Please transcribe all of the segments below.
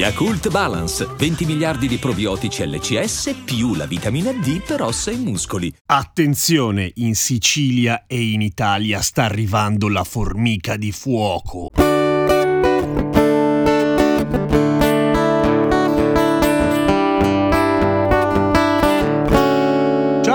Yakult Balance, 20 miliardi di probiotici LCS più la vitamina D per ossa e muscoli. Attenzione, in Sicilia e in Italia sta arrivando la formica di fuoco.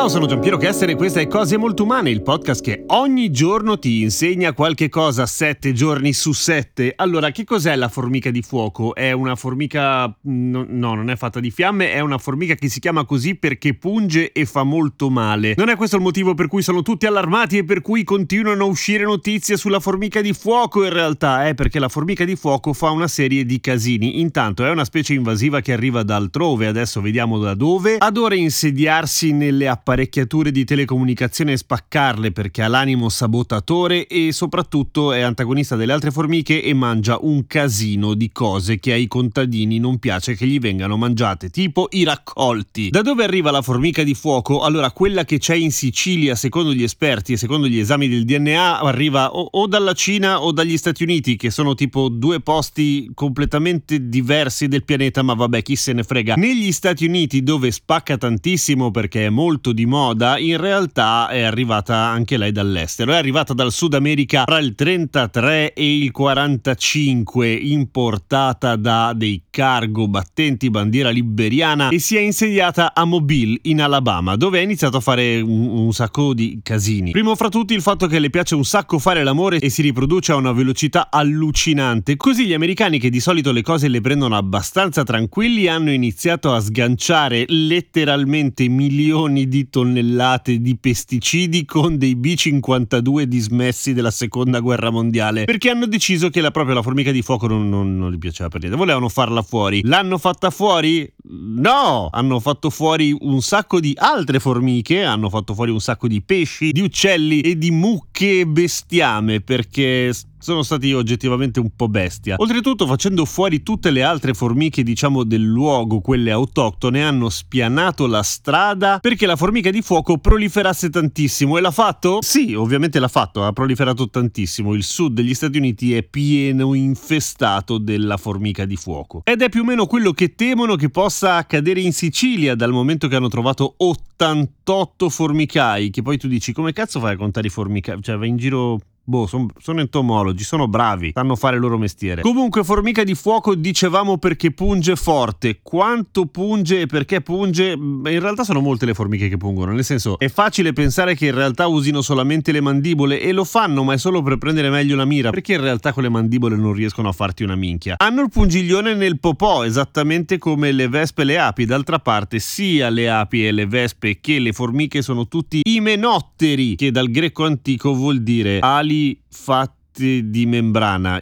Ciao, sono Giampiero Kessler e questa è Cose Molto Umane, il podcast che ogni giorno ti insegna qualche cosa sette giorni su sette. Allora, che cos'è la formica di fuoco? È una formica... no, no, non è fatta di fiamme, è una formica che si chiama così perché punge e fa molto male. Non è questo il motivo per cui sono tutti allarmati e per cui continuano a uscire notizie sulla formica di fuoco in realtà, è perché la formica di fuoco fa una serie di casini. Intanto è una specie invasiva che arriva da altrove, adesso vediamo da dove. Adora insediarsi nelle apparenze apparecchiature di telecomunicazione e spaccarle perché ha l'animo sabotatore e soprattutto è antagonista delle altre formiche e mangia un casino di cose che ai contadini non piace che gli vengano mangiate, tipo i raccolti. Da dove arriva la formica di fuoco? Allora, quella che c'è in Sicilia, secondo gli esperti e secondo gli esami del DNA, arriva o, o dalla Cina o dagli Stati Uniti, che sono tipo due posti completamente diversi del pianeta, ma vabbè, chi se ne frega. Negli Stati Uniti, dove spacca tantissimo perché è molto moda, in realtà è arrivata anche lei dall'estero. È arrivata dal Sud America tra il 33 e il 45, importata da dei cargo battenti bandiera liberiana e si è insediata a Mobile, in Alabama, dove ha iniziato a fare un, un sacco di casini. Primo fra tutti il fatto che le piace un sacco fare l'amore e si riproduce a una velocità allucinante. Così gli americani che di solito le cose le prendono abbastanza tranquilli hanno iniziato a sganciare letteralmente milioni di tonnellate di pesticidi con dei B-52 dismessi della seconda guerra mondiale perché hanno deciso che la, proprio la formica di fuoco non, non, non gli piaceva per niente. Volevano farla fuori. L'hanno fatta fuori? No! Hanno fatto fuori un sacco di altre formiche, hanno fatto fuori un sacco di pesci, di uccelli e di mucche bestiame perché sono stati oggettivamente un po' bestia. Oltretutto, facendo fuori tutte le altre formiche, diciamo, del luogo, quelle autoctone, hanno spianato la strada perché la formica di fuoco proliferasse tantissimo. E l'ha fatto? Sì, ovviamente l'ha fatto, ha proliferato tantissimo. Il sud degli Stati Uniti è pieno infestato della formica di fuoco. Ed è più o meno quello che temono che possa accadere in Sicilia dal momento che hanno trovato 88 formicai. Che poi tu dici, come cazzo fai a contare i formicai? Cioè, vai in giro Boh, son, sono entomologi, sono bravi, sanno fare il loro mestiere. Comunque, formica di fuoco dicevamo perché punge forte. Quanto punge e perché punge? In realtà sono molte le formiche che pungono, nel senso è facile pensare che in realtà usino solamente le mandibole e lo fanno, ma è solo per prendere meglio la mira, perché in realtà con le mandibole non riescono a farti una minchia. Hanno il pungiglione nel popò, esattamente come le vespe e le api. D'altra parte, sia le api e le vespe che le formiche sono tutti imenotteri, che dal greco antico vuol dire ali fato di membrana,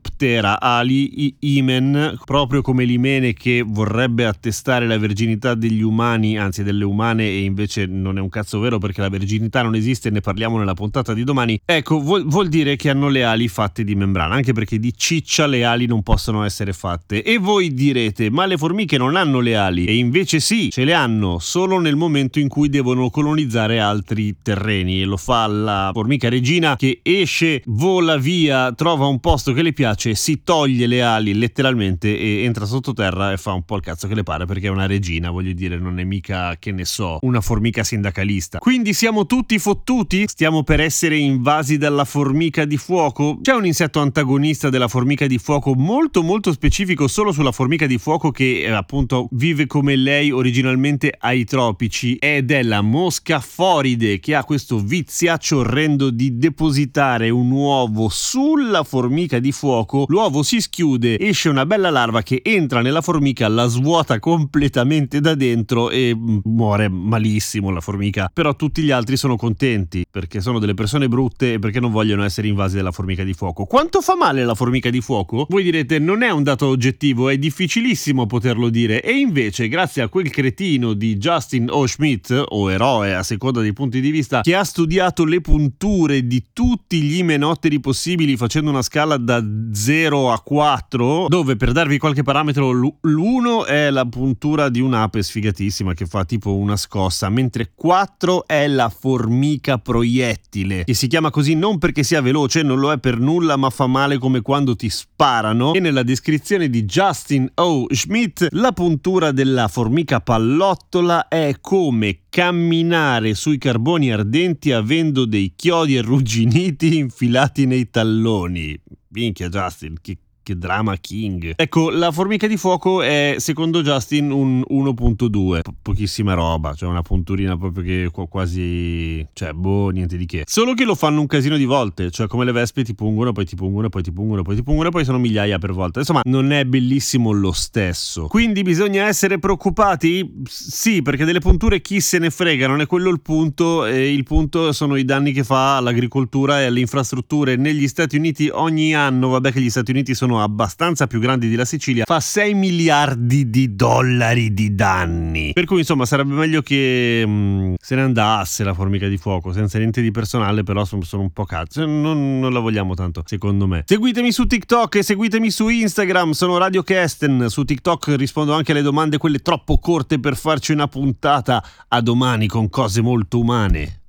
ptera, ali, imen, proprio come l'imene che vorrebbe attestare la verginità degli umani, anzi delle umane, e invece non è un cazzo vero perché la verginità non esiste, ne parliamo nella puntata di domani. Ecco, vuol, vuol dire che hanno le ali fatte di membrana, anche perché di ciccia le ali non possono essere fatte. E voi direte, ma le formiche non hanno le ali? E invece sì, ce le hanno, solo nel momento in cui devono colonizzare altri terreni. E lo fa la formica regina che esce, vola vola via, trova un posto che le piace, si toglie le ali letteralmente e entra sottoterra e fa un po' il cazzo che le pare perché è una regina, voglio dire, non è mica, che ne so, una formica sindacalista. Quindi siamo tutti fottuti? Stiamo per essere invasi dalla formica di fuoco? C'è un insetto antagonista della formica di fuoco molto molto specifico solo sulla formica di fuoco che eh, appunto vive come lei originalmente ai tropici ed è la mosca foride che ha questo viziaccio orrendo di depositare un uovo uovo sulla formica di fuoco, l'uovo si schiude, esce una bella larva che entra nella formica, la svuota completamente da dentro e muore malissimo la formica. Però tutti gli altri sono contenti perché sono delle persone brutte e perché non vogliono essere invasi dalla formica di fuoco. Quanto fa male la formica di fuoco? Voi direte non è un dato oggettivo, è difficilissimo poterlo dire e invece grazie a quel cretino di Justin O. Schmidt o eroe a seconda dei punti di vista che ha studiato le punture di tutti gli imenotteri numeri possibili facendo una scala da 0 a 4, dove per darvi qualche parametro l'1 è la puntura di un'ape sfigatissima che fa tipo una scossa, mentre 4 è la formica proiettile, che si chiama così non perché sia veloce, non lo è per nulla, ma fa male come quando ti sparano. E nella descrizione di Justin O. Schmidt, la puntura della formica pallottola è come camminare sui carboni ardenti avendo dei chiodi arrugginiti infilati nei talloni. Minchia Justin, che che drama king. Ecco, la formica di fuoco è secondo Justin un 1.2, po- pochissima roba, cioè una punturina proprio che quasi cioè boh, niente di che. Solo che lo fanno un casino di volte, cioè come le vespe ti pungono, poi ti pungono, poi ti pungono, poi ti pungono, poi sono migliaia per volta. Insomma, non è bellissimo lo stesso. Quindi bisogna essere preoccupati? Sì, perché delle punture chi se ne frega, non è quello il punto, e il punto sono i danni che fa all'agricoltura e alle infrastrutture. Negli Stati Uniti ogni anno, vabbè che gli Stati Uniti sono sono abbastanza più grandi della Sicilia, fa 6 miliardi di dollari di danni. Per cui insomma sarebbe meglio che mh, mm, se ne andasse la formica di fuoco, senza niente di personale, però sono, sono un po' cazzo, non, non, la vogliamo tanto secondo me. Seguitemi su TikTok e seguitemi su Instagram, sono Radio Kesten, su TikTok rispondo anche alle domande quelle troppo corte per farci una puntata. A domani con cose molto umane.